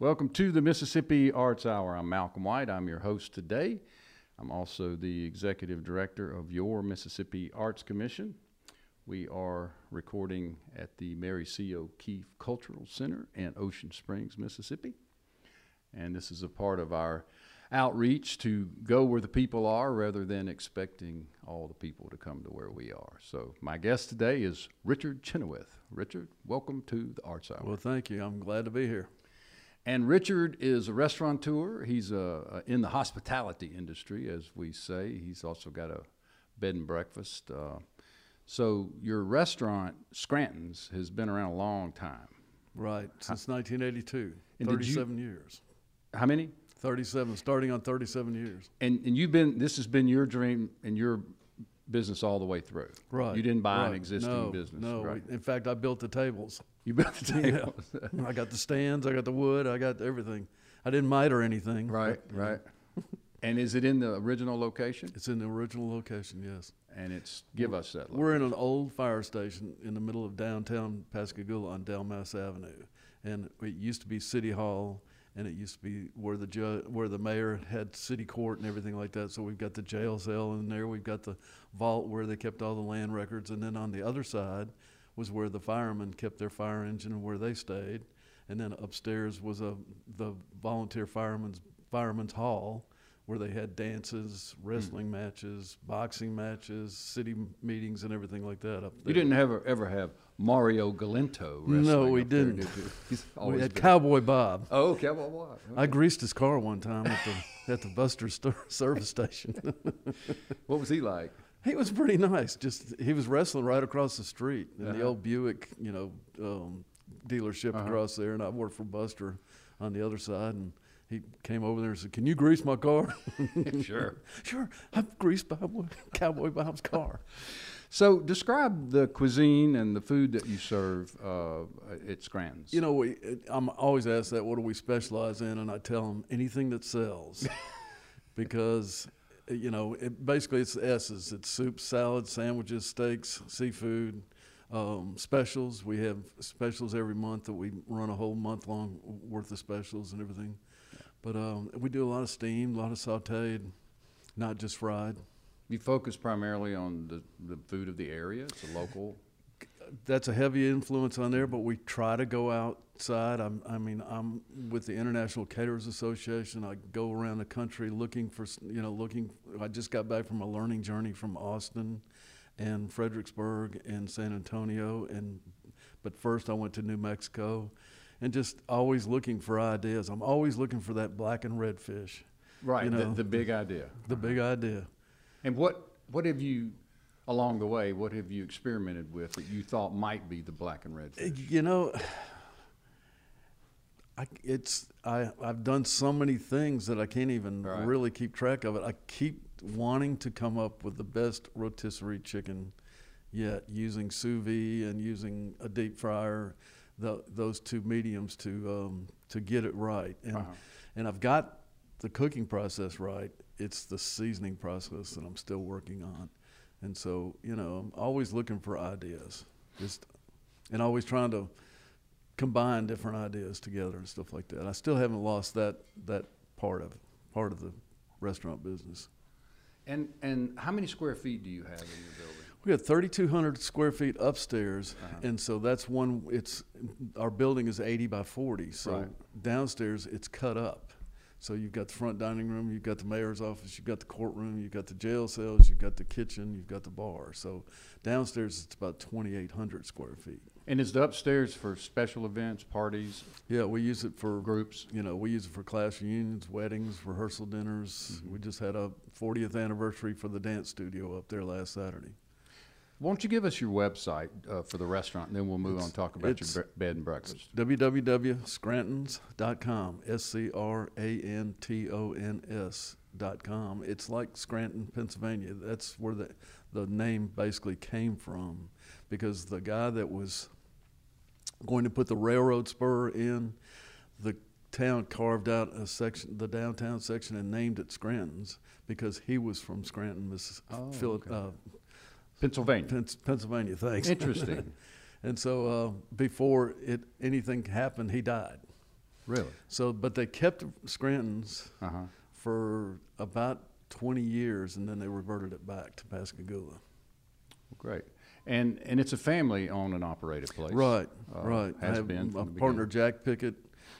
Welcome to the Mississippi Arts Hour. I'm Malcolm White. I'm your host today. I'm also the executive director of your Mississippi Arts Commission. We are recording at the Mary C. O'Keefe Cultural Center in Ocean Springs, Mississippi. And this is a part of our outreach to go where the people are rather than expecting all the people to come to where we are. So, my guest today is Richard Chenoweth. Richard, welcome to the Arts Hour. Well, thank you. I'm glad to be here. And Richard is a restaurateur. He's uh, in the hospitality industry, as we say. He's also got a bed and breakfast. Uh, so your restaurant, Scranton's, has been around a long time. Right, since 1982. And did you- 37 years. How many? 37, starting on 37 years. And and you've been. This has been your dream and your business all the way through. Right. You didn't buy an existing no, business. No, Right. in fact, I built the tables. you built the Yeah. I got the stands, I got the wood, I got everything. I didn't miter anything. right. but, Right. and is it in the original location? It's in the original location, yes. And it's give us that. We're in an old fire station in the middle of downtown Pascagoula on Delmas Avenue, and it used to be City Hall, and it used to be where the ju- where the mayor had city court and everything like that. So we've got the jail cell in there. We've got the vault where they kept all the land records, and then on the other side was where the firemen kept their fire engine and where they stayed, and then upstairs was a the volunteer firemen's firemen's hall where they had dances, wrestling hmm. matches, boxing matches, city meetings, and everything like that up there. You didn't ever ever have Mario Galento wrestling. No, we didn't. did? He's We had been- Cowboy Bob. Oh, Cowboy Bob. I greased his car one time at the at the Buster service station. What was he like? he was pretty nice. Just he was wrestling right across the street in the Uh-huh. old Buick, you know, um, dealership Uh-huh. across there, and I worked for Buster on the other side, and he came over there and said, "Can you grease my car?" sure. sure, I've greased Bob, Cowboy Bob's car. So describe the cuisine and the food that you serve uh, at Scranton's. You know, we, I'm always asked that, what do we specialize in? And I tell them anything that sells. because, you know, it, basically it's the S's. It's soup, salads, sandwiches, steaks, seafood, um, specials. We have specials every month that we run a whole month long worth of specials and everything. But um, we do a lot of steamed, a lot of sauteed, not just fried. You focus primarily on the, the food of the area. It's a local. that's a heavy influence on there, but we try to go outside. I'm, I mean, I'm with the International Caterers Association. I go around the country looking for, you know, looking. I just got back from a learning journey from Austin and Fredericksburg and San Antonio, and but first I went to New Mexico, and just always looking for ideas. I'm always looking for that black and red fish, Right. You the, the big idea. the big idea. And what what have you along the way? What have you experimented with that you thought might be the black and red? Fish? You know, I, it's I I've done so many things that I can't even Right. really keep track of it. I keep wanting to come up with the best rotisserie chicken yet, using sous vide and using a deep fryer, the, those two mediums to um, to get it right. And Uh-huh. and I've got the cooking process right. It's the seasoning process that I'm still working on. And so, you know, I'm always looking for ideas. Just and always trying to combine different ideas together and stuff like that. I still haven't lost that that part of part of the restaurant business. And and how many square feet do you have in your building? We got 3,200 square feet upstairs, Uh-huh. and so that's one. It's our building is 80 by 40, so Right. downstairs it's cut up. So you've got the front dining room, you've got the mayor's office, you've got the courtroom, you've got the jail cells, you've got the kitchen, you've got the bar. So downstairs it's about 2,800 square feet. And is the upstairs for special events, parties, Yeah, we use it for groups? You know, we use it for class reunions, weddings, rehearsal dinners. Mm-hmm. We just had a 40th anniversary for the dance studio up there last Saturday. Won't you give us your website uh, for the restaurant, and then we'll move on and talk about your bed and breakfast. www.scrantons.com, S C R A N T O N S.com. It's like Scranton, Pennsylvania. That's where the, the name basically came from because the guy that was going to put the railroad spur in, the town carved out a section, the downtown section, and named it Scranton's because he was from Scranton, Miss Oh, Phil- okay. uh, Pennsylvania. Pennsylvania. Thanks. Interesting. And so uh, before it anything happened, he died. Really? So, but they kept Scranton's Uh huh. for about 20 years, and then they reverted it back to Pascagoula. Great. And and it's a family owned and operated place. Right, Uh, right. I Has have been my partner. Jack Pickett,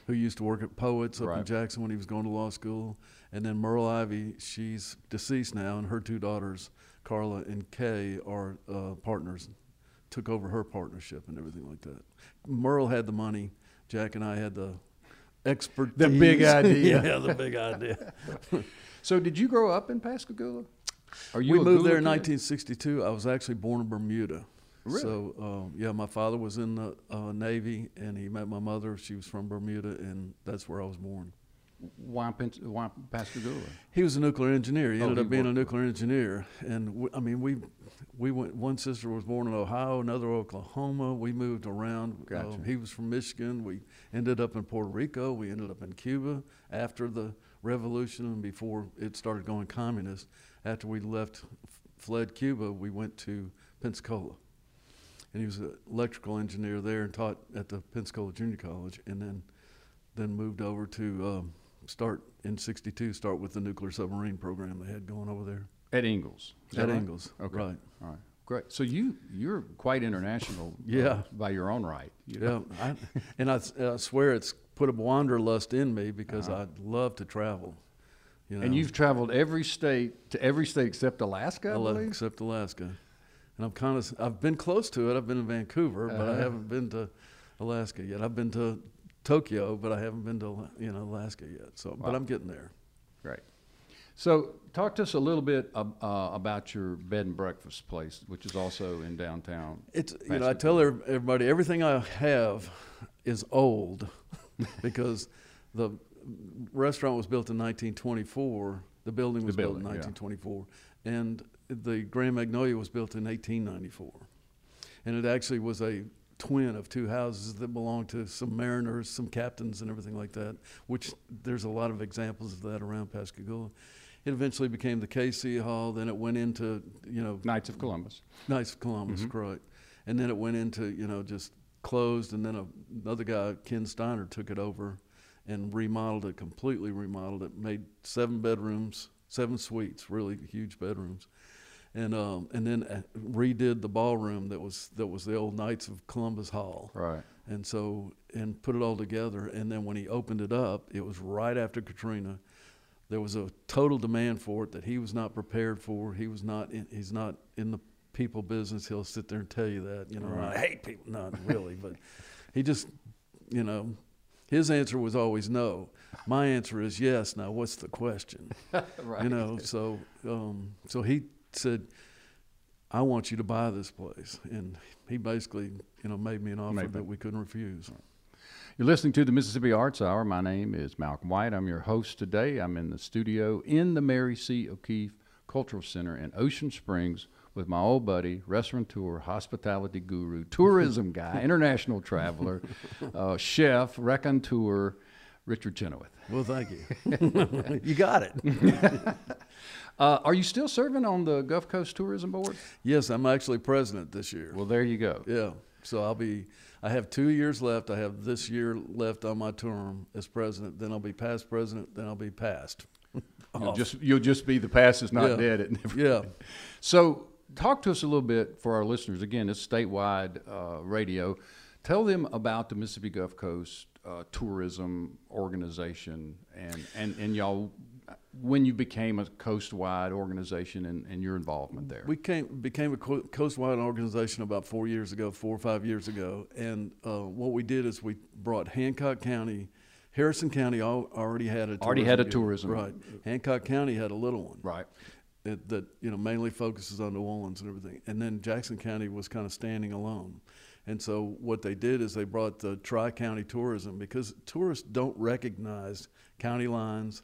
who used to work at Poets up Right. in Jackson when he was going to law school, and then Merle Ivy. She's deceased now, and her two daughters, Carla and Kay, are uh, partners. Took over her partnership and everything like that. Merle had the money. Jack and I had the expertise. The big idea. yeah, the big idea. So did you grow up in Pascagoula? Are you we moved there in 1962. I was actually born in Bermuda. Really? So, um, yeah, my father was in the uh, Navy, and he met my mother. She was from Bermuda, and that's where I was born. Why, why Pascagoula? He was a nuclear engineer. He Oh, ended he up being a nuclear engineer, and w- I mean, we we went. One sister was born in Ohio, another Oklahoma. We moved around. Gotcha. Um, he was from Michigan. We ended up in Puerto Rico. We ended up in Cuba after the revolution and before it started going communist. After we left, fled Cuba, we went to Pensacola, and he was an electrical engineer there and taught at the Pensacola Junior College, and then then moved over to um, start in '62. Start with the nuclear submarine program they had going over there At Ingalls. At right? Ingalls. Okay. Right. All right. Great. So you you're quite international. uh, Yeah. by your own right. you Yeah? I, and I, I swear it's put a wanderlust in me because Uh-huh. I love to travel. You know, And you've traveled every state to every state except Alaska, I believe. except Alaska, and I'm kind of I've been close to it. I've been in Vancouver, but I Uh-huh. haven't been to Alaska yet. I've been to Tokyo, but I haven't been to you know Alaska yet. So, but I'm getting there. Great. So talk to us a little bit uh, about your bed and breakfast place, which is also in downtown. It's you know I tell everybody everything I have is old because the restaurant was built in 1924. The building The was built in building, yeah. 1924, and the Grand Magnolia was built in 1894, and it actually was a twin of two houses that belonged to some mariners, some captains, and everything like that. Which there's a lot of examples of that around Pascagoula. It eventually became the KC Hall. Then it went into you know Knights of Columbus. Knights of Columbus, Mhm. correct. And then it went into, you know, just closed, and then a, another guy, Ken Steiner, took it over and remodeled it, completely remodeled it, made seven bedrooms, seven suites, really huge bedrooms. And um, and then uh, redid the ballroom that was that was the old Knights of Columbus Hall, Right. and so and put it all together. And then when he opened it up, it was right after Katrina. There was a total demand for it that he was not prepared for. He was not. In, he's not in the people business. He'll sit there and tell you that. You know, Right. I hate people. Not really, but he just, you know, his answer was always no. My answer is yes. Now, what's the question? right. You know, so um, so he said, "I want you to buy this place," and he basically, you know, made me an offer Made that we couldn't refuse. You're listening to the Mississippi Arts Hour. My name is Malcolm White. I'm your host today. I'm in the studio in the Mary C. O'Keefe Cultural Center in Ocean Springs with my old buddy, restaurateur, hospitality guru, tourism guy, international traveler, uh, chef, raconteur, Richard Chenoweth. Well, thank you. you got it. Uh, are you still serving on the Gulf Coast Tourism Board? Yes, I'm actually president this year. Well, there you go. Yeah. So I'll be. I have two years left. I have this year left on my term as president. Then I'll be past president. Then I'll be past. You'll just you'll just be the past is not Yeah. dead. It never Yeah. So, talk to us a little bit for our listeners. Again, it's statewide uh, radio. Tell them about the Mississippi Gulf Coast uh, Tourism Organization and, and, and y'all when you became a coastwide organization and, and your involvement there. We came became a co- coastwide organization about four years ago, four or five years ago, and uh, what we did is we brought Hancock County, Harrison County al- already had a Already had a unit, tourism. right. Hancock County had a little one, right. that, that you know mainly focuses on New Orleans and everything. And then Jackson County was kind of standing alone. And so what they did is they brought the tri-county tourism because tourists don't recognize county lines.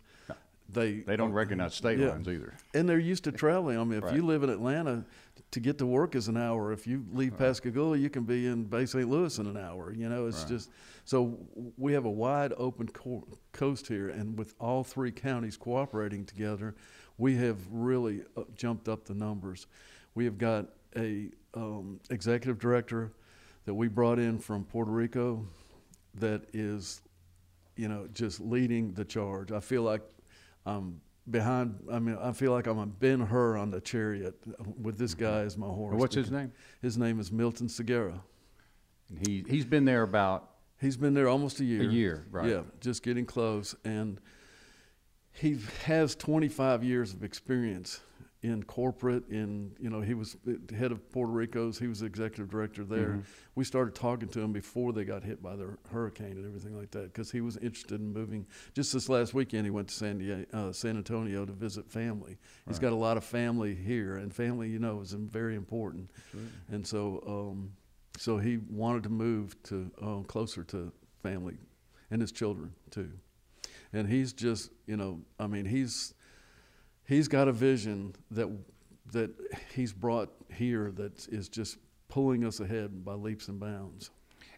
They They don't recognize state Yeah. lines either. and they're used to traveling. I mean, if Right. you live in Atlanta, to get to work is an hour. If you leave Pascagoula, you can be in Bay St. Louis in an hour. You know, it's Right. just so we have a wide open co- coast here, and with all three counties cooperating together, we have really uh, jumped up the numbers. We have got a um, executive director that we brought in from Puerto Rico that is you know, just leading the charge. I feel like I'm behind. I mean, I feel like I'm a Ben Hur on the chariot with this mm-hmm. guy as my horse. What's his name? His name is Milton Segarra. And he he's been there about He's been there almost a year. a year, right? Yeah, just getting close. And he has 25 years of experience in corporate. In you know, he was head of Puerto Rico's. He was the executive director there. Mhm. We started talking to him before they got hit by the hurricane and everything like that because he was interested in moving. Just this last weekend, he went to San Diego, uh, San Antonio to visit family. He's got a lot of family here, and family, you know, is very important. Absolutely. And so, um, so he wanted to move to uh, closer to family and his children too. And he's just, you know, I mean, he's he's got a vision that that he's brought here that is just pulling us ahead by leaps and bounds.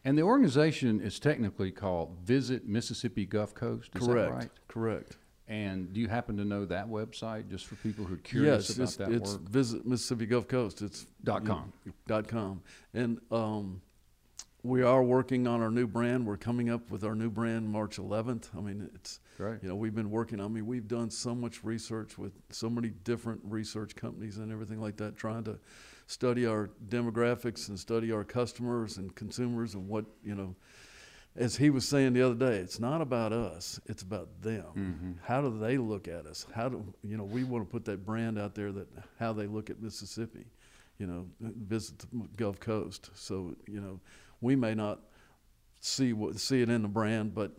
And the organization is technically called Visit Mississippi Gulf Coast. Is correct. that right? Correct. And do you happen to know that website just for people who are curious yes, about it's, that it's work? visit Mississippi Gulf Coast. It's Dot you know, com. dot com. And um, we are working on our new brand. We're coming up with our new brand March 11th. I mean, it's Great. you know we've been working. I mean, we've done so much research with so many different research companies and everything like that, trying to study our demographics and study our customers and consumers and what you know. As he was saying the other day, it's not about us; it's about them. Mhm. How do they look at us? How do you know? We want to put that brand out there that how they look at Mississippi. You know, visit the Gulf Coast. So you know, we may not see what see it in the brand, but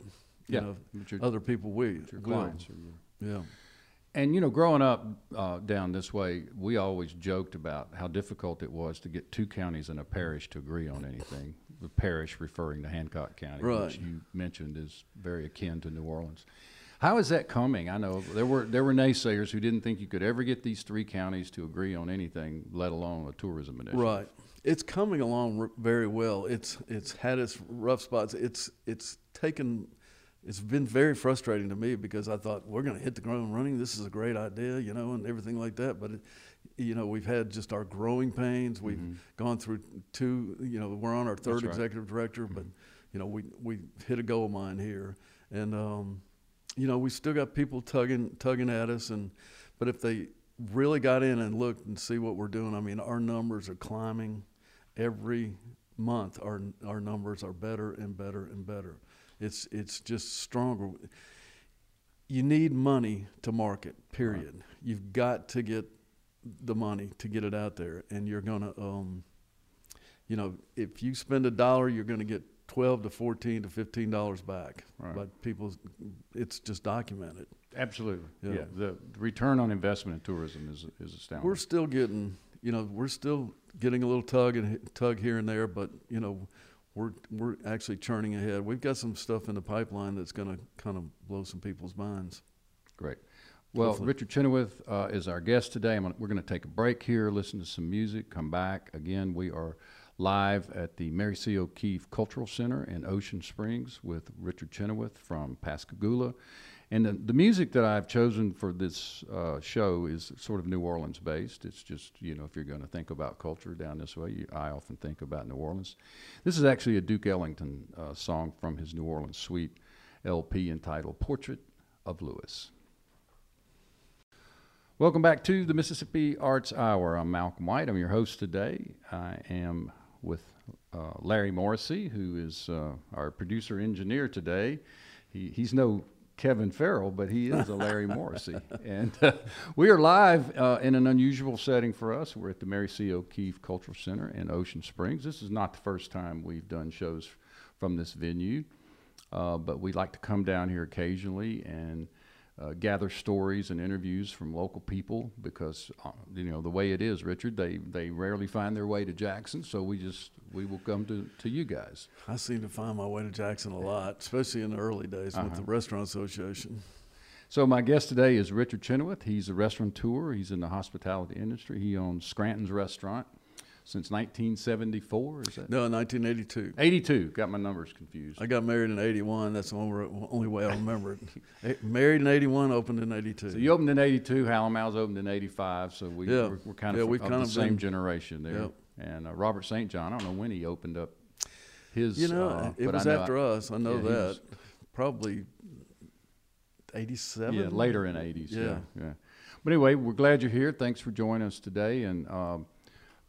you Yeah. know, But your, other people we your will. clients. Are your, Yeah, And you know, growing up uh, down this way, we always joked about how difficult it was to get two counties in a parish to agree on anything. The parish referring to Hancock County, which you mentioned is very akin to New Orleans. How is that coming? I know there were there were naysayers who didn't think you could ever get these three counties to agree on anything, let alone a tourism initiative. right. It's coming along r- very well. It's it's had its rough spots. It's it's taken. It's been very frustrating to me because I thought we're going to hit the ground running. This is a great idea, you know, and everything like that. But it, you know, we've had just our growing pains. We've Mhm. gone through two. You know, we're on our third right. executive director, but Mhm. you know, we we hit a gold mine here, and um, you know, we still got people tugging tugging at us, and but if they really got in and looked and see what we're doing, I mean, our numbers are climbing every month. Our our numbers are better and better and better. It's it's just stronger. You need money to market. Period. You've got to get the money to get it out there, and you're gonna, um, you know, if you spend a dollar, you're gonna get twelve to fourteen to fifteen dollars back. Right. But people, it's just documented. Absolutely. Yeah. Yeah. The return on investment in tourism is is astounding. We're still getting, you know, we're still getting a little tug and tug here and there, but you know, we're we're actually churning ahead. We've got some stuff in the pipeline that's going to kind of blow some people's minds. Great. Well, Hopefully. Richard Chenoweth uh, is our guest today. I'm gonna, we're going to take a break here, listen to some music, come back. Again, we are live at the Mary C. O'Keefe Cultural Center in Ocean Springs with Richard Chenoweth from Pascagoula. And the, the music that I've chosen for this uh, show is sort of New Orleans based. It's just, you know, if you're going to think about culture down this way, you, I often think about New Orleans. This is actually a Duke Ellington uh, song from his New Orleans Suite LP entitled Portrait of Louis. Welcome back to the Mississippi Arts Hour. I'm Malcolm White. I'm your host today. I am with uh, Larry Morrissey, who is uh, our producer engineer today. He, he's no Kevin Farrell, but he is a Larry Morrissey. And uh, we are live uh, in an unusual setting for us. We're at the Mary C. O'Keefe Cultural Center in Ocean Springs. This is not the first time we've done shows from this venue, uh, but we like to come down here occasionally and uh, gather stories and interviews from local people because uh, you know the way it is, Richard. They they rarely find their way to Jackson, so we just we will come to, to you guys. I seem to find my way to Jackson a lot, especially in the early days Uh-huh. with the Restaurant Association. So my guest today is Richard Chenoweth. He's a restaurateur. He's in the hospitality industry. He owns Scranton's Restaurant since 1974. Is that? No, 1982. 82. Got my numbers confused. I got married in 81. That's the only, only way I remember it. Eh, married in 81, opened in 82. So you opened in '82. Hal & Mal's opened in '85. So we, Yeah. we're, we're kind Yeah, of, we've of kind the of same been- generation there. Yep. And uh, Robert St. John, I don't know when he opened up his. You know, uh, it was after us. I know yeah, that. was probably eighty-seven. Yeah, later in eighties, yeah, Yeah. yeah. But anyway, we're glad you're here. Thanks for joining us today. And, um,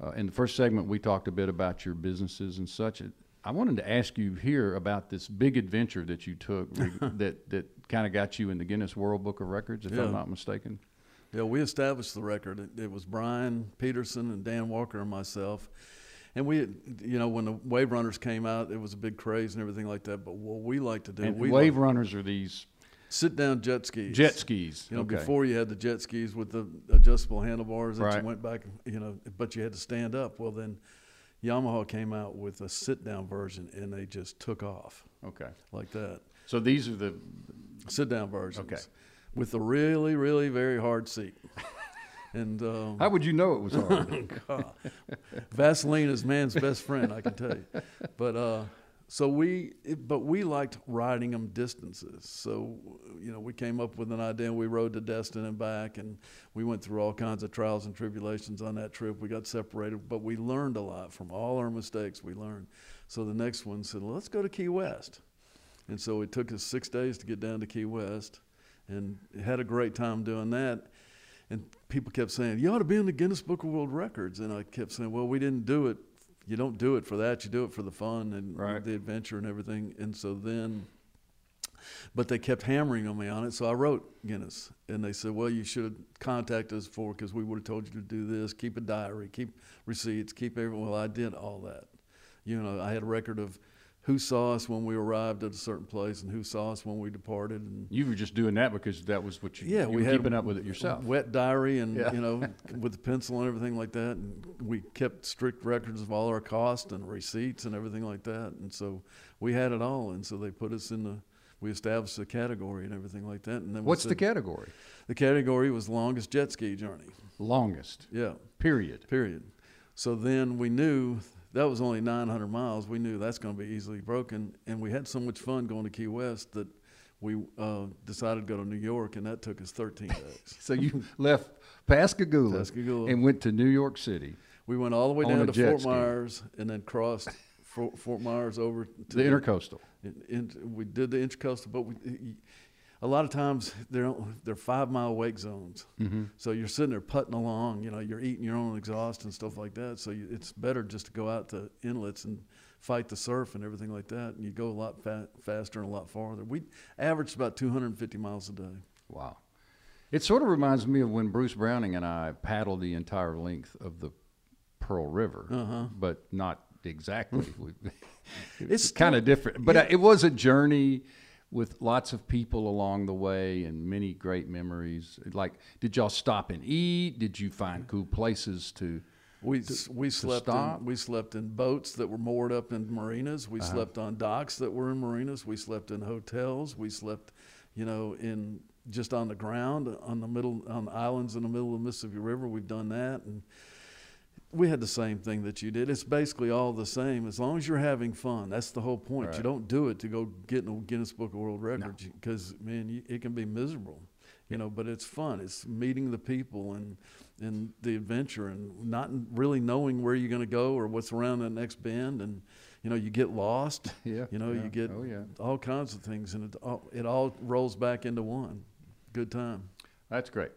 uh, in the first segment, we talked a bit about your businesses and such. I wanted to ask you here about this big adventure that you took that, that kind of got you in the Guinness World Book of Records, if Yeah. I'm not mistaken. Yeah, we established the record. It, it was Brian Peterson and Dan Walker and myself. And we, you know, when the Wave Runners came out, it was a big craze and everything like that. But what we like to do, And we wave like runners are these sit down jet skis. jet skis. You know, okay. before you had the jet skis with the adjustable handlebars that Right. you went back, you know, but you had to stand up. Well, then Yamaha came out with a sit down version and they just took off Okay. like that. So these are the Sit down versions. Okay. With a really, really very hard seat. and um, How would you know it was hard? Vaseline is man's best friend, I can tell you. But uh, so we, but we liked riding them distances. So you know, we came up with an idea. and We rode to Destin and back, and we went through all kinds of trials and tribulations on that trip. We got separated, but we learned a lot from all our mistakes. We learned. So the next one said, "Let's go to Key West," and so it took us six days to get down to Key West, and had a great time doing that. And people kept saying, You ought to be in the Guinness Book of World Records. And I kept saying, Well, we didn't do it. You don't do it for that. You do it for the fun and Right. the adventure and everything. And so then, but they kept hammering on me on it. So I wrote Guinness. And they said, Well, you should have contacted us before because we would have told you to do this. Keep a diary, keep receipts, keep everything. Well, I did all that. You know, I had a record of who saw us when we arrived at a certain place and who saw us when we departed. And you were just doing that because that was what you, yeah, you we were had keeping up with it yourself. Wet diary, and Yeah. you know, with the pencil and everything like that. And we kept strict records of all our costs and receipts and everything like that. And so we had it all. And so they put us in the. We established the category and everything like that. And then What's the category? the category was longest jet ski journey. Longest. Yeah, Period. period. So then we knew that was only 900 miles. We knew that's going to be easily broken. And we had so much fun going to Key West that we uh, decided to go to New York, and that took us 13 days. So you left Pascagoula, Pascagoula. and went to New York City, We went all the way down to Fort ski. Myers and then crossed Fort, Fort Myers over to the intercoastal. In, in, we did the intercoastal, but we, a lot of times they're they're five mile wake zones. Mm-hmm. So you're sitting there putting along, you know, you're eating your own exhaust and stuff like that. So you, it's better just to go out to inlets and fight the surf and everything like that, and you go a lot fa- faster and a lot farther. We averaged about 250 miles a day. Wow. It sort of reminds me of when Bruce Browning and I paddled the entire length of the Pearl River, Uh-huh. but not exactly. It's kind of different, but yeah. it was a journey with lots of people along the way and many great memories. Like, did y'all stop and eat? Did you find cool places to? We s we slept in we slept in boats that were moored up in marinas. We Uh-huh. slept on docks that were in marinas. We slept in hotels. We slept, you know, in just on the ground on the middle on the islands in the middle of the Mississippi River. We've done that, and we had the same thing that you did. It's basically all the same as long as you're having fun. That's the whole point. Right. You don't do it to go get in the Guinness Book of World Records because man, you, it can be miserable. You know, but it's fun. It's meeting the people and and the adventure and not really knowing where you're going to go or what's around the next bend and you know you get lost. Yeah, You know, yeah. you get Oh, yeah. all kinds of things and it all, it all rolls back into one. Good time. That's great.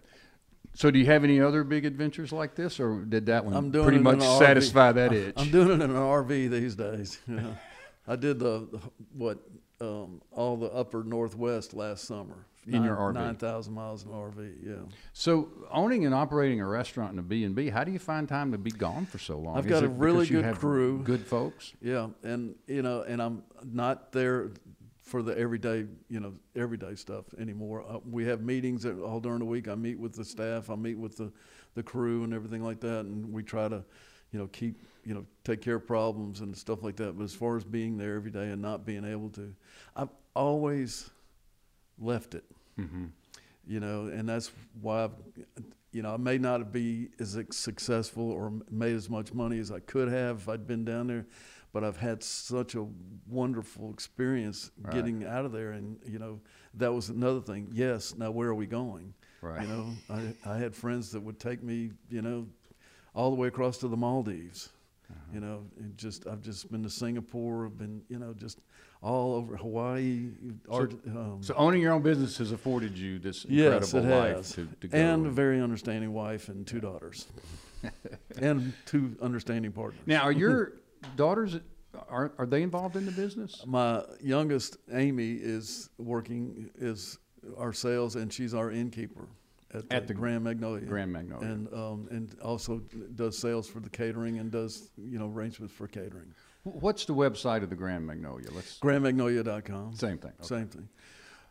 So, do you have any other big adventures like this, or did that one I'm doing pretty much RV. satisfy that itch? I'm doing it in an RV these days. know. I did the, the what um, all the upper northwest last summer. In your RV. nine thousand miles in an RV. Yeah, So, owning and operating a restaurant and a B and B, how do you find time to be gone for so long? I've got it a really good crew. good folks. yeah, and you know, and I'm not there for the everyday, you know, everyday stuff anymore. Uh, we have meetings all during the week. I meet with the staff. I meet with the the crew and everything like that, and we try to, you know, keep you know take care of problems and stuff like that. But as far as being there every day and not being able to, I've always left it. Mm-hmm. you know, and that's why, I've, you know, I may not be as successful or made as much money as I could have if I'd been down there, but I've had such a wonderful experience Right. getting out of there, and you know, that was another thing. Yes, now where are we going? Right. You know, I I had friends that would take me, you know, all the way across to the Maldives. Uh-huh. You know, and just I've just been to Singapore. I've been, you know, just all over Hawaii, Art, um, So owning your own business has afforded you this Yes, incredible life to, to go. and a very understanding wife and two daughters, and two understanding partners. now, are your daughters are are they involved in the business? My youngest, Amy, is working is our sales, and she's our innkeeper at, At the the Grand Magnolia. Grand Magnolia. and um, and also does sales for the catering and does you know arrangements for catering. What's the website of the Grand Magnolia? Let's GrandMagnolia.com. same thing. Okay. Same thing.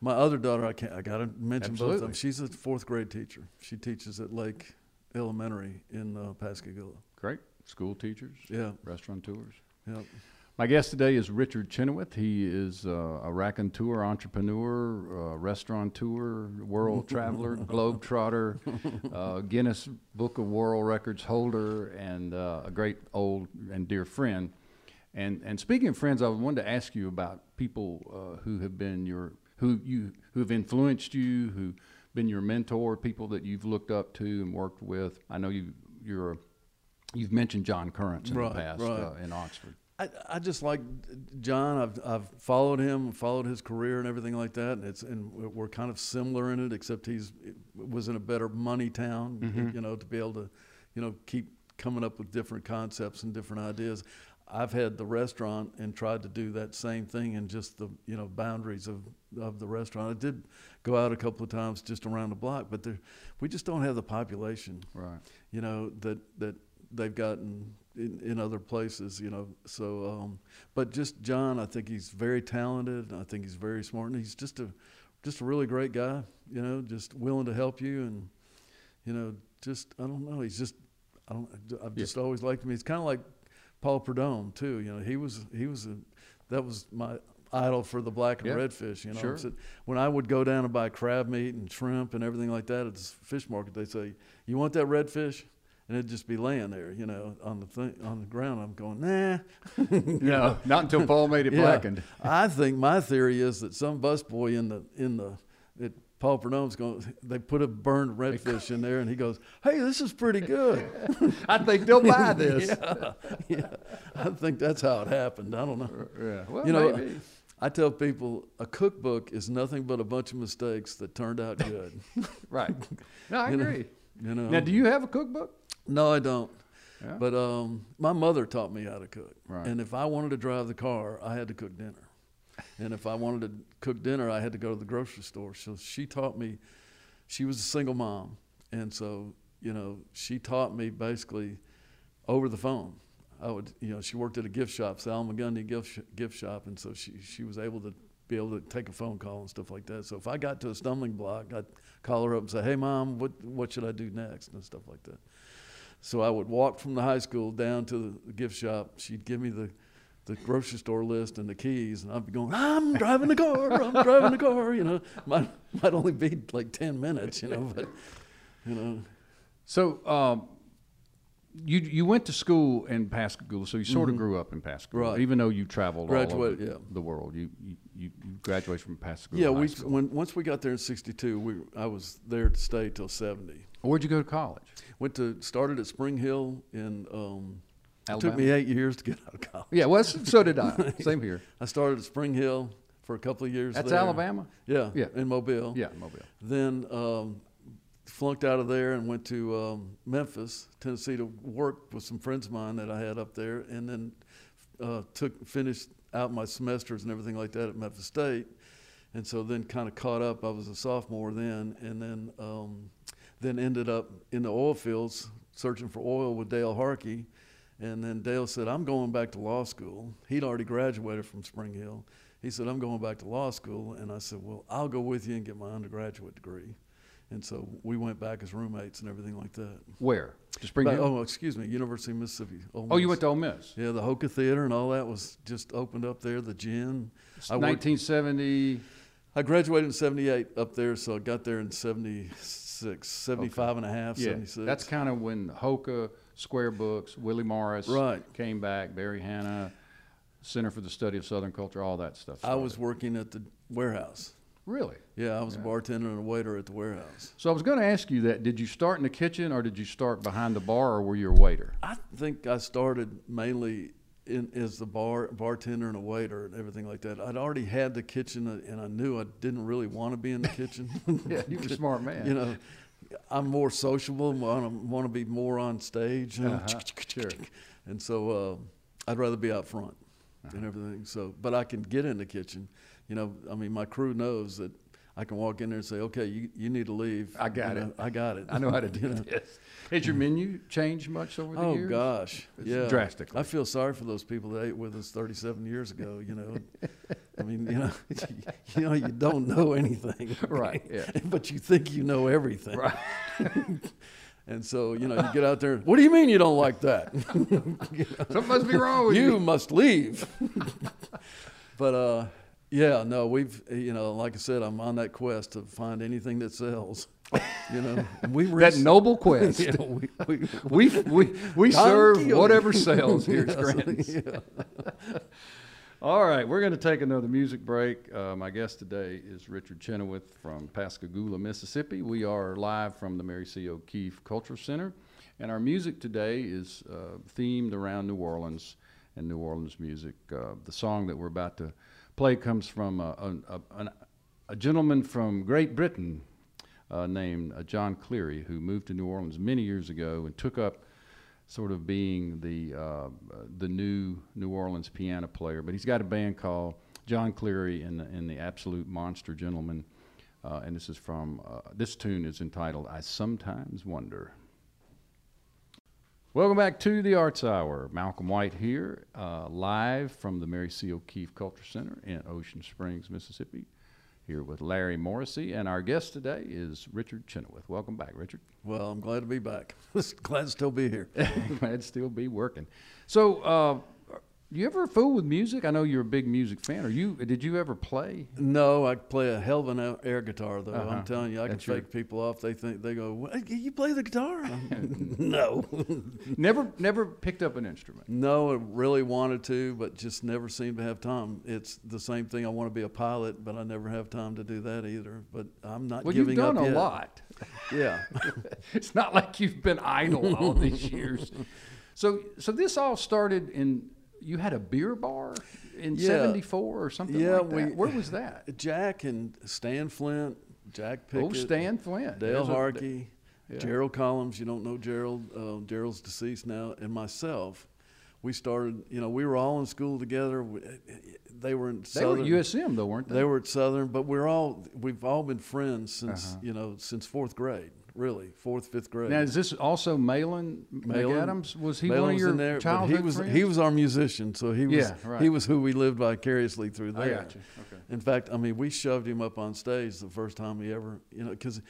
My other daughter, I can't. I gotta mention both of them. She's a fourth grade teacher. She teaches at Lake Elementary in uh, Pascagoula. Great. School teachers, Yeah, restaurateurs. yeah. My guest today is Richard Chenoweth. He is uh, a raconteur, entrepreneur, uh, restaurateur, world traveler, globetrotter, uh, Guinness Book of World Records holder, and uh, a great old and dear friend. And and speaking of friends, I wanted to ask you about people uh, who have been your who you who have influenced you, who been your mentor, people that you've looked up to and worked with. I know you you're you've mentioned John Currence in Right, the past right. uh, in Oxford. I, I just like John. I've I've followed him, followed his career and everything like that. And it's and we're- kind of similar in it, except he's was in a better money town. Mhm. You know, to be able to, you know, keep coming up with different concepts and different ideas. I've had the restaurant and tried to do that same thing in just the you know boundaries of of the restaurant. I did go out a couple of times just around the block, but there, we just don't have the population Right. you know that that they've gotten in, in other places you know so um, but just john i think he's very talented i think he's very smart and he's just a just a really great guy you know just willing to help you and you know just i don't know he's just i don't i've Yeah. just always liked him he's kind of like paul Prudhomme too you know he was he was a that was my idol for the black and Yeah. redfish you know Sure. So when i would go down and buy crab meat and shrimp and everything like that at the fish market they say you want that redfish and it'd just be laying there, you know, on the thing, on the ground. I'm going, nah. No, not until Paul made it Yeah. blackened. I think my theory is that some busboy in the in the it, Paul Prudhomme's going. They put a burned redfish in there, and he goes, "Hey, this is pretty good." I think they'll buy this. yeah, yeah. I think that's how it happened. I don't know. Yeah. Well, You know, maybe. I tell people a cookbook is nothing but a bunch of mistakes that turned out good. right. No, I you know, agree. You know. Now, do you have a cookbook? No, I don't. Yeah. But um, my mother taught me how to cook. Right. And if I wanted to drive the car, I had to cook dinner. And if I wanted to cook dinner, I had to go to the grocery store. So she taught me. She was a single mom, and so you know she taught me basically over the phone. I would, you know, she worked at a gift shop, Salmagundi gift sh- gift shop, and so she she was able to be able to take a phone call and stuff like that. So if I got to a stumbling block, I'd call her up and say, "Hey, mom, what what should I do next?" and stuff like that. So I would walk from the high school down to the gift shop. She'd give me the, the grocery store list and the keys, and I'd be going, "I'm driving the car. I'm driving the car." You know, might might only be like ten minutes. You know, but you know, So, um, you you went to school in Pascagoula, so you sort of Mhm. grew up in Pascagoula, Right. even though you traveled all over yeah. the world. You you, you you graduated from Pascagoula. yeah. High We School. when once we got there in '62, we I was there to stay till '70. Where'd you go to college? Went to started at Spring Hill in. Um, it took me eight years to get out of college. Yeah, well, so did I. Same here. I started at Spring Hill for a couple of years. That's there. Alabama. Yeah, Yeah. in Mobile. Yeah, Mobile. Then um, flunked out of there and went to um, Memphis, Tennessee, to work with some friends of mine that I had up there, and then uh, took finished out my semesters and everything like that at Memphis State, and so then kind of caught up. I was a sophomore then, and then um, then ended up in the oil fields searching for oil with Dale Harkey. And then Dale said, I'm going back to law school. He'd already graduated from Spring Hill. He said, I'm going back to law school. And I said, Well, I'll go with you and get my undergraduate degree. And so we went back as roommates and everything like that. Where? To Spring But- oh, excuse me, University of Mississippi. Oh, you went to Ole Miss. Yeah, the Hoka Theater and all that was just opened up there, the gin. I worked- 1970. I graduated in 78 up there, so I got there in 76, 75 and a half, Yeah, 76. that's kind of when Hoka, Square Books, Willie Morris Right. came back, Barry Hannah, Center for the Study of Southern Culture, all that stuff. I was working at the warehouse. Really. Yeah, I was Yeah. a bartender and a waiter at the warehouse. So I was going to ask you that. Did you start in the kitchen, or did you start behind the bar, or were you a waiter? I think I started mainly in, as the bar bartender and a waiter and everything like that. I'd already had the kitchen, and I knew I didn't really want to be in the kitchen. Yeah, you're a smart man. you know, I'm more sociable, want want to be more on stage, you know, Uh-huh, sure. and so uh, I'd rather be out front Uh-huh. and everything. So, but I can get in the kitchen. You know, I mean, my crew knows that I can walk in there and say, "Okay, you, you need to leave." I got You it. know, I got it. I know how to do You know? this. Has your menu changed much over the Oh years? Oh, gosh, It's yeah, drastically. I feel sorry for those people that ate with us 37 years ago. You know, I mean, you know, you know, you don't know anything, Right, yeah. but you think you know everything, Right. And so, you know, you get out there. What do you mean you don't like that? Something must be wrong with you. you must leave. but uh, yeah, no, we've you know, like I said, I'm on that quest to find anything that sells. You know, and we That reached- noble quest. Yeah, we, we, We we we serve whatever sells here at Yes, Scranton's. yeah. All right, we're going to take another music break. Uh, my guest today is Richard Chenoweth from Pascagoula, Mississippi. We are live from the Mary C. O'Keefe Culture Center, and our music today is uh, themed around New Orleans and New Orleans music. Uh, the song that we're about to play comes from a, a, a, a gentleman from Great Britain uh, named uh, Jon Cleary, who moved to New Orleans many years ago and took up sort of being the uh, uh, the new New Orleans piano player. But he's got a band called Jon Cleary and the, and the Absolute Monster Gentlemen. Uh, and this is from uh, this tune is entitled "I Sometimes Wonder." Welcome back to the Arts Hour. Malcolm White here, uh, live from the Mary C. O'Keefe Culture Center in Ocean Springs, Mississippi. Here with Larry Morrissey, and our guest today is Richard Chenoweth. Welcome back, Richard. Well, I'm glad to be back. glad to still be here. Glad to still be working. So, uh, you ever fool with music? I know you're a big music fan. Are you? Did you ever play? No, I play a hell of an air- guitar, though. Uh-huh. I'm telling you, I That's can your- fake people off. They think they go, "What, "You play the guitar?" no, Never, never picked up an instrument. no. I really wanted to, but just never seemed to have time. It's the same thing. I want to be a pilot, but I never have time to do that either. But I'm not Well, you've giving done up a yet. lot. Yeah. it's not like you've been idle all these years. So, so this all started in. You had a beer bar in Yeah. '74 or something Yeah, like that. we- Where was that? Jack and Stan Flint, Jack Pickett, oh, Stan Flint, Dale There's a- Harkey, yeah. Gerald Collins. You don't know Gerald. Uh, Gerald's deceased now, and myself. We started. You know, we were all in school together. We, they were in They were Southern. USM though, weren't they? They were at Southern, but we're all we've all been friends since Uh-huh. you know since fourth grade, really fourth fifth grade. Now, is this also Malin Malin- Adams? Was he Malin one of your in there, childhood he was friends? he was our musician, so he was Yeah, right. he was who we lived vicariously through there. I got you. Okay. In fact, I mean, we shoved him up on stage the first time he ever, you know, because,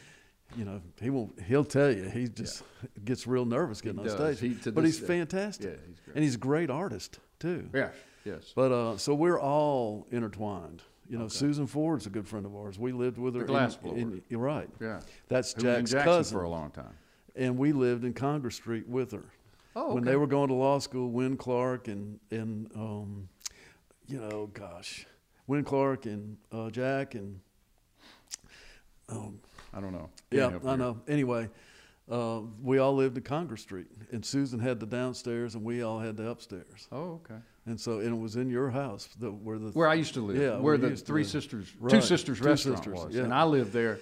you know, he won't. He'll tell you he just gets real nervous getting on does. stage. He- but he's day. fantastic, Yeah, he's great. and he's a great artist too. Yes, yes. But uh, so we're all intertwined. You know, Okay. Susan Ford's a good friend of ours. We lived with her. The glass blower. in- you're right. Yeah. That's Who in Jack's cousin, for a long time. and we lived in Congress Street with her Oh, when they were going to law school. Win Clark and and um, you know, gosh, Win Clark and uh, Jack and um, I don't know. yeah, I know. Anyway, uh, we all lived in Congress Street, and Susan had the downstairs, and we all had the upstairs. Oh, okay. And so, and it was in your house, the, where the Where I used to live, Yeah, where where the Three. Sisters, Two Sisters Two restaurant Sisters, was, yeah. and I lived there.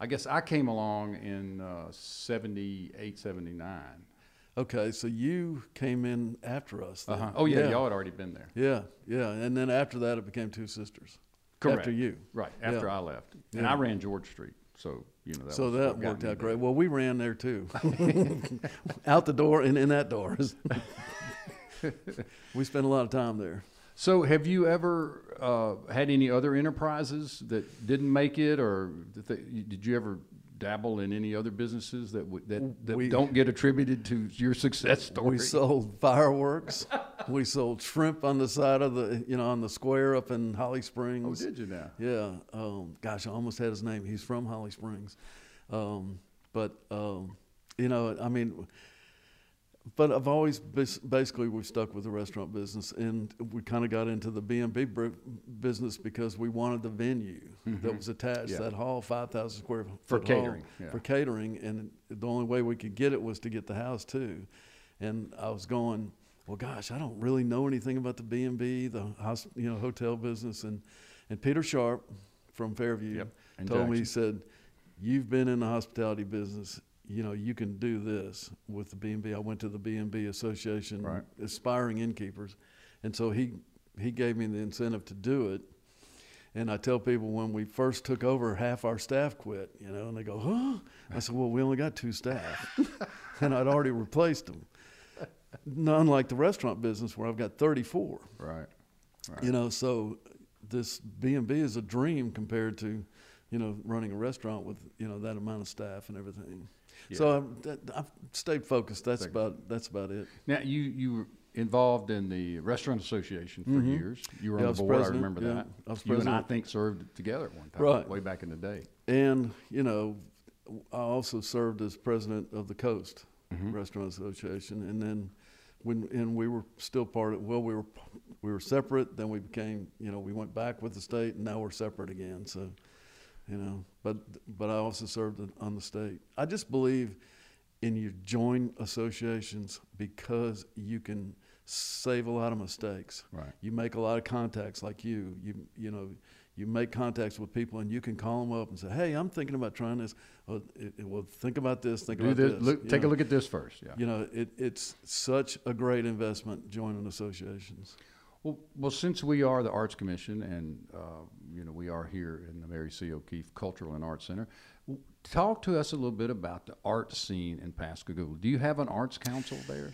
I guess I came along in uh, 78, 79. Okay, so you came in after us. Then. Uh-huh. Oh yeah, y'all had already been there. Yeah, yeah, and then after that, it became two sisters. Correct. After you. Right after Yeah. I left, and Yeah. I ran George Street, so you know that. so was that what worked out great. Well, we ran there too, out the door and in that door. we spent a lot of time there. So, have you ever uh, had any other enterprises that didn't make it, or that they, did you ever dabble in any other businesses that would, that, that We- don't get attributed to your success story? We sold fireworks. we sold shrimp on the side of the, you know, on the square up in Holly Springs. oh, did you now? Yeah. Um, gosh, I almost had his name. He's from Holly Springs. Um, but, um, you know, I mean, but I've always bas- basically we've stuck with the restaurant business, and we kind of got into the B and B business because we wanted the venue that mm-hmm. was attached, Yeah. that hall, five thousand square For catering, yeah. for catering, and the only way we could get it was to get the house too. And I was going, well, gosh, I don't really know anything about the B and B, the hos- you know hotel business, and and Peter Sharp from Fairview Yep. Told me he said, "You've been in the hospitality business. You know you can do this with the B and B." I went to the B and B Association, Right. aspiring innkeepers, and so he he gave me the incentive to do it. And I tell people when we first took over, half our staff quit, you know, and they go, huh? I said, well, we only got two staff. and I'd already replaced them. Not unlike the restaurant business where I've got 34, Right. Right. you know, so this B&B is a dream compared to, you know, running a restaurant with, you know, that amount of staff and everything. So I've, that, I've stayed focused. That's Stayed about, that's about it. Now you you were involved in the restaurant association for Mhm. years. You were Yeah, on the board. I remember yeah. that. I was you and I think served together at one time, Right. way back in the day. And, you know, I also served as president of the Coast Mhm. Restaurant Association. And then when, and we were still part of, well, we were, we were separate, then we became, you know, we went back with the state and now we're separate again. So, you know, but, but I also served on the state. I just believe in you join associations because you can save a lot of mistakes Right. you make a lot of contacts like you you you know you make contacts with people and you can call them up and say hey i'm thinking about trying this oh, it, it- well think about this think Do about this. this Look, take know. a look at this first. Yeah. you know it, it's such a great investment joining associations Well, well, since we are the Arts Commission and, uh, you know, we are here in the Mary C. O'Keefe Cultural and Arts Center, talk to us a little bit about the art scene in Pascagoula. Do you have an arts council there?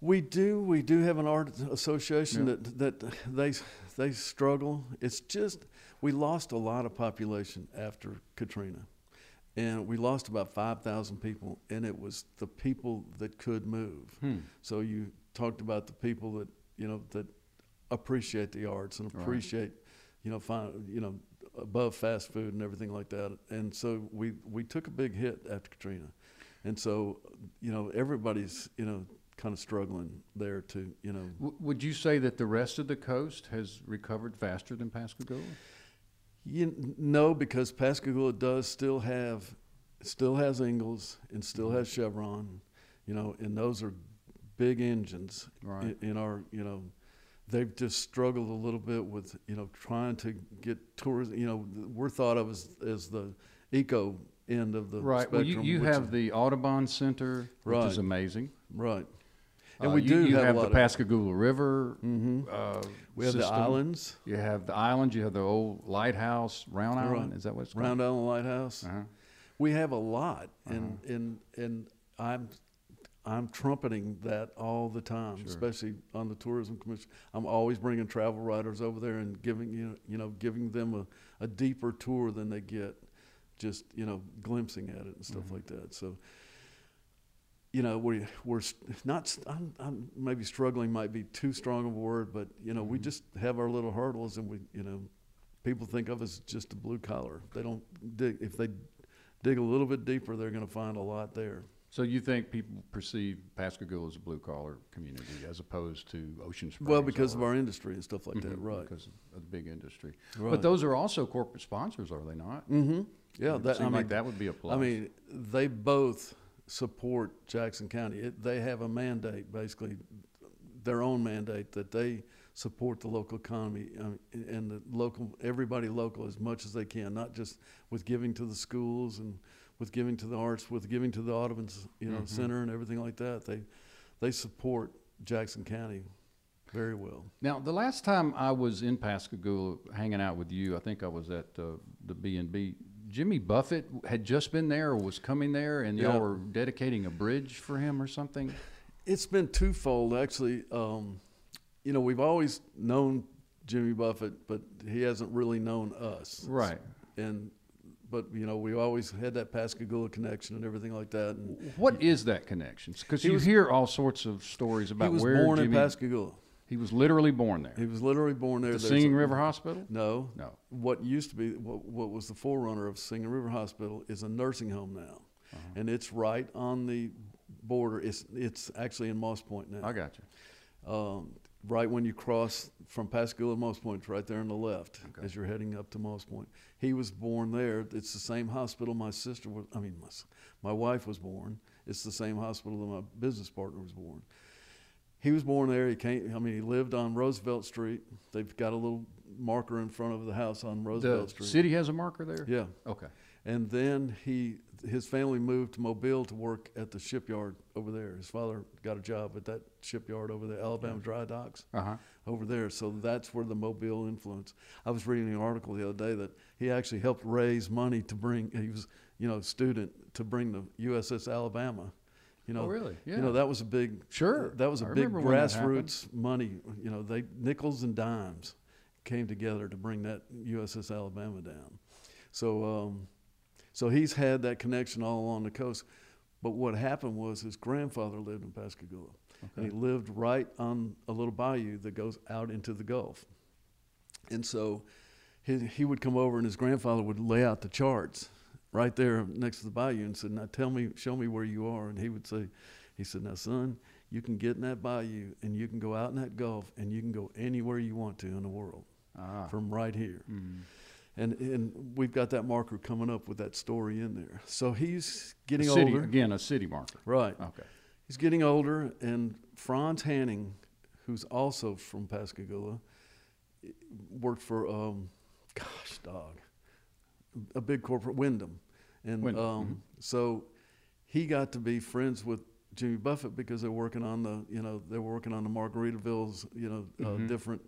we do we do have an art association Yeah. that that they they struggle it's just we lost a lot of population after katrina and we lost about 5000 people and it was the people that could move Hmm. So you talked about the people that you know that appreciate the arts and Right. appreciate you know find, you know above fast food and everything like that. And so we we took a big hit after Katrina, and so you know everybody's you know kind of struggling there to you know W- would you say that the rest of the coast has recovered faster than Pascagoula? You no, because Pascagoula does still have, still has Ingalls and still Mm-hmm. has Chevron, you know, and those are big engines Right. in, in our, you know, they've just struggled a little bit with, you know, trying to get tourism. You know, we're thought of as as the eco end of the Right. Well, you, you have is- the Audubon Center, which is amazing. right, and Uh, we do you have, have, a lot the of. Pascagoula River. hmm Uh, we have the islands, You have the islands. You have the old lighthouse, Round Right. Island. Is that what it's called? Round Island Lighthouse. Uh-huh. We have a lot, and Uh-huh. and and I'm I'm trumpeting that all the time, Sure. especially on the tourism commission. I'm always bringing travel writers over there and giving you know, you know giving them a, a deeper tour than they get just you know glimpsing at it and stuff Mhm. like that. So. You know, we we're not. I'm, I'm maybe struggling might be too strong of a word, but you know, we Mhm. just have our little hurdles, and we, you know, people think of us just a blue collar. They don't dig. If they dig a little bit deeper, they're going to find a lot there. So you think people perceive Pascagoula as a blue collar community as opposed to Ocean Springs? Well, because of our industry and stuff like that, Mhm, right? Because of the big industry. right. But those are also corporate sponsors, are they not? Mm-hmm. Yeah, It that, I mean, like that would be a plus. I mean, they both support Jackson County. It, they have a mandate, basically, their own mandate that they support the local economy um, and the local, everybody local as much as they can, not just with giving to the schools and with giving to the arts, with giving to the Audubon, you know, Mhm. center and everything like that. They, they support Jackson County very well. Now, the last time I was in Pascagoula hanging out with you, I think I was at uh, the B and B. Jimmy Buffett had just been there or was coming there, and y'all were dedicating a bridge for him or something. It's been twofold, actually. Um, you know, we've always known Jimmy Buffett, but he hasn't really known us. Right. And, but you know, we always had that Pascagoula connection and everything like that. And What is that connection? Because you was- hear all sorts of stories about where he was where born Jimmy. in Pascagoula. he was literally born there. He was literally born there. the There's Singing a- River Hospital. No, No. what used to be what, what was the forerunner of Singing River Hospital is a nursing home now, Uh-huh. and it's right on the border. It's it's actually in Moss Point now. I got you. um, right when you cross from Pascagoula to Moss Point, it's right there on the left Okay. as you're heading up to Moss Point. He was born there. It's the same hospital my sister was. I mean, my, my wife was born. It's the same hospital that my business partner was born. he was born there. He came. I mean, he lived on Roosevelt Street. They've got a little marker in front of the house on Roosevelt Street. The Street. city has a marker there? Yeah, Okay. and then he his family moved to Mobile to work at the shipyard over there. His father got a job at that shipyard over there, Alabama Dry Docks Uh-huh. over there. So that's where the Mobile influence. I was reading an article the other day that he actually helped raise money to bring. He was, you know, student to bring the USS Alabama. You know, Oh, really? Yeah. you know that was a big. Sure. That was a I big remember when that happened. grassroots money. You know, they nickels and dimes came together to bring that USS Alabama down. So, um, so he's had that connection all along the coast. But what happened was his grandfather lived in Pascagoula, and he lived right on a little bayou that goes out into the Gulf. And so he, he would come over, and his grandfather would lay out the charts right there next to the bayou and said, Now tell me, show me where you are. And he would say, He said, Now, son, you can get in that bayou and you can go out in that Gulf and you can go anywhere you want to in the world Ah. from right here. Mm. And, and we've got that marker coming up with that story in there. So he's getting city, older. Again, a city marker. Right. Okay. He's getting older, and Franz Hanning, who's also from Pascagoula, worked for, um, gosh, dog, a big corporate Wyndham, and Wyndham, um, mhm. so he got to be friends with Jimmy Buffett because they're working on the, you know, they're working on the Margaritavilles, you know, uh, Mhm. different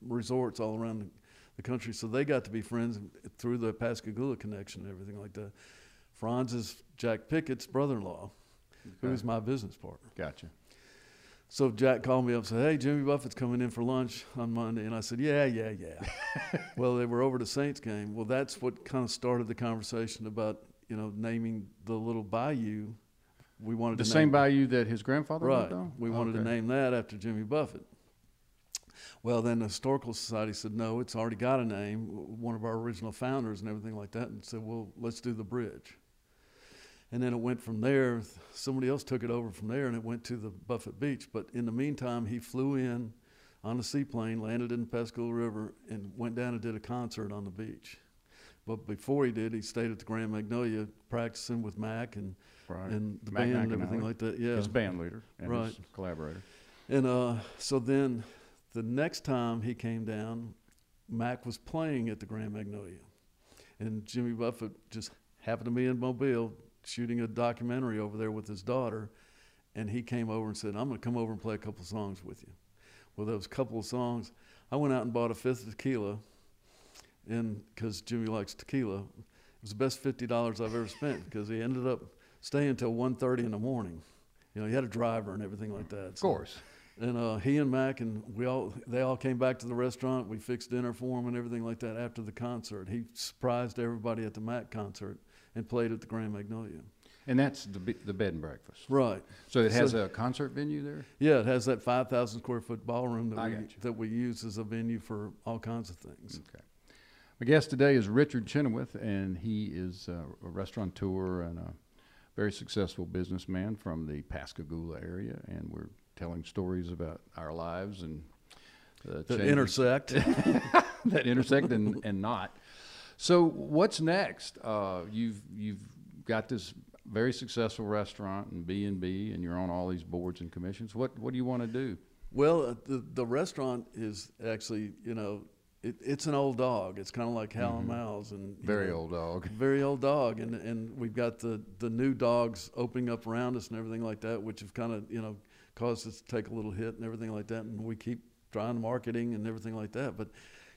resorts all around the, the country. So they got to be friends through the Pascagoula connection and everything like that. Franz is Jack Pickett's brother-in-law, who's my business partner. Gotcha. So Jack called me up and said, "Hey, Jimmy Buffett's coming in for lunch on Monday," and I said, "Yeah, yeah, yeah." well, they were over to Saints game. Well, that's what kind of started the conversation about you know naming the little bayou. We wanted The same bayou that his grandfather right? lived on? We wanted to name that after Jimmy Buffett. Well, then the historical society said, "No, it's already got a name." One of our original founders and everything like that, and said, "Well, let's do the bridge." And then it went from there. Somebody else took it over from there, and it went to the Buffett Beach. But in the meantime, he flew in on a seaplane, landed in the River, and went down and did a concert on the beach. But before he did, he stayed at the Grand Magnolia practicing with Mac and, Right. and the Mac band and everything like that. Yeah. His band leader and his Right. collaborator. And uh, so then the next time he came down, Mac was playing at the Grand Magnolia. And Jimmy Buffett just happened to be in Mobile shooting a documentary over there with his daughter. And he came over and said, I'm going to come over and play a couple songs with you. Well, those couple of songs, I went out and bought a fifth of tequila and because Jimmy likes tequila. It was the best $50 I've ever spent because he ended up staying until 1.30 in the morning. You know, he had a driver and everything like that. Of course. And uh, he and Mac and we all they all came back to the restaurant. We fixed dinner for him and everything like that after the concert. He surprised everybody at the Mac concert and played at the Grand Magnolia. And that's the, the bed and breakfast. Right. So it has So- a concert venue there? Yeah, it has that 5,000 square foot ballroom that I we, that we use as a venue for all kinds of things. Okay. My guest today is Richard Chenoweth, and he is uh, a restaurateur and a very successful businessman from the Pascagoula area. And we're stories about our lives and uh, That intersect. that intersect and, and not. So what's next? Uh, you've you've got this very successful restaurant and B and B, and you're on all these boards and commissions. What what do you want to do? Well, uh, the the restaurant is actually, you know, it, it's an old dog. It's kind of like Hal and Mal's, and Mm-hmm. Very know, old dog. very old dog, and and we've got the the new dogs opening up around us and everything like that, which have kind of you know caused us to take a little hit and everything like that, and we keep trying marketing and everything like that. But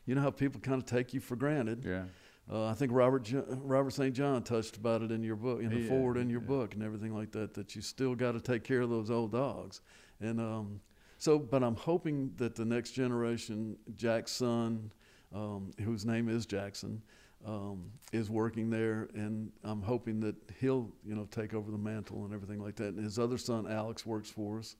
you know how people kind of take you for granted. Yeah. Uh, I think Robert Jo- Robert St. John touched about it in your book, in the Yeah, foreword in your yeah. book, and everything like that. That you still got to take care of those old dogs, and um, so. But I'm hoping that the next generation, Jack's son, um, whose name is Jackson, um, is working there, and I'm hoping that he'll you know take over the mantle and everything like that. And his other son, Alex, works for us,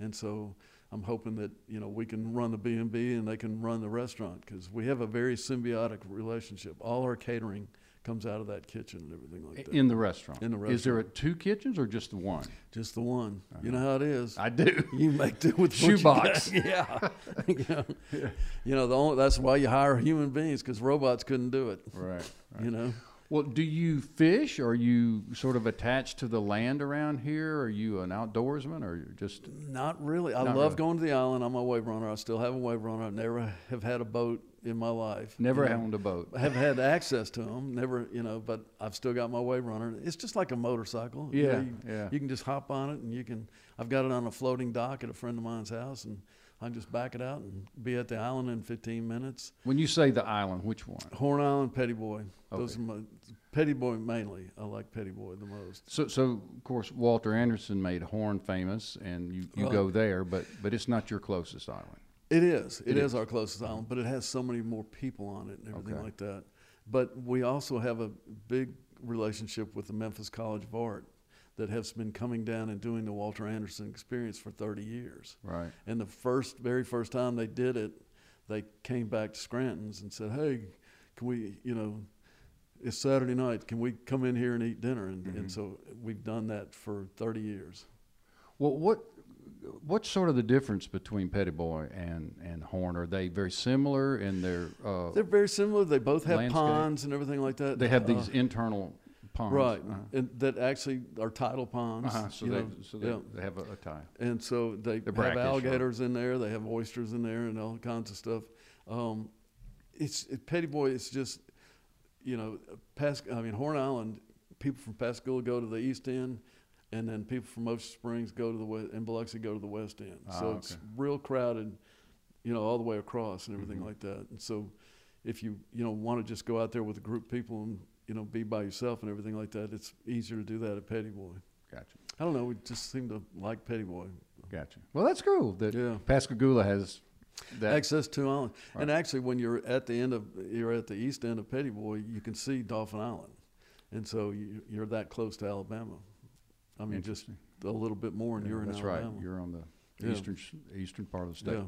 and so. I'm hoping that you know we can run the B and they can run the restaurant because we have a very symbiotic relationship. All our catering comes out of that kitchen and everything like that. In the restaurant. In the restaurant. Is there a two kitchens or just the one? Just the one. Uh-huh. You know how it is. I do. you make do with Shoebox. Yeah. you, know, you know, the only, that's why you hire human beings because robots couldn't do it. right. You know. Well, do you fish? Are you sort of attached to the land around here? Are you an outdoorsman or just? Not really. I Not love really. going to the island. I'm a wave runner. I still have a wave runner. I never have had a boat in my life. Never you know. owned a boat. I have had access to them, never, you know, but I've still got my wave runner. It's just like a motorcycle. You know, Yeah, you, yeah. You can just hop on it, and you can. I've got it on a floating dock at a friend of mine's house, and I can just back it out and be at the island in 15 minutes. When you say the island, which one? Horn Island, Petit Bois. Okay. Those are my Petit Bois mainly. I like Petit Bois the most. So, so of course, Walter Anderson made Horn famous, and you, you go there, but but it's not your closest island. It is. It it is. is. our closest island, but it has so many more people on it and everything Okay. like that. But we also have a big relationship with the Memphis College of Art that has been coming down and doing the Walter Anderson experience for 30 years. Right. And the first, very first time they did it, they came back to Scranton's and said, "Hey, can we, you know, it's Saturday night. Can we come in here and eat dinner?" And, Mhm. and so we've done that for 30 years. Well, what what's sort of the difference between Petit Bois and and Horn? Are they very similar in their? Uh, They're very similar. They both have Landscape. ponds and everything like that. they have Uh, these internal ponds, Right, Uh-huh. and that actually are tidal ponds. Uh-huh. So they know, so they, yeah. they have a, a tie. and so they They're have brackish, right? alligators in there. They have oysters in there, and all kinds of stuff. Um, it's it, Petit Bois. It's just you know, Pas- I mean Horn Island. People from Pascagoula go to the east end, and then people from Ocean Springs go to the west, and Biloxi go to the west end. Ah, so it's real crowded, you know, all the way across and everything Mhm. like that. And so, if you you know want to just go out there with a group of people and you know be by yourself and everything like that, it's easier to do that at Petit Bois. Gotcha. I don't know. We just seem to like Petit Bois. Gotcha. Well, that's cool that Yeah. Pascagoula has that. Access to island. And actually, when you're at the end of you're at the east end of Petit Bois, you can see Dauphin Island, and so you, you're that close to Alabama. I mean, just a little bit more, and Yeah, you're in that's Alabama. right. You're on the Yeah. eastern eastern part of the state. yeah.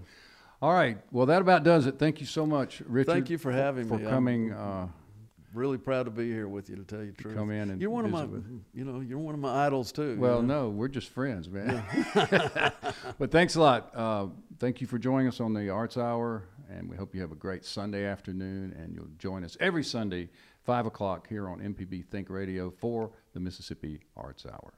All right. Well, that about does it. Thank you so much, Richard. Thank you for having for me. I'm coming. Uh, Really proud to be here with you. To tell you the truth, come in and you're one of my, you know, you're one of my idols too. you Well, know? no, we're just friends, man. but thanks a lot. Uh, thank you for joining us on the Arts Hour, and we hope you have a great Sunday afternoon. And you'll join us every Sunday, five o'clock here on MPB Think Radio for the Mississippi Arts Hour.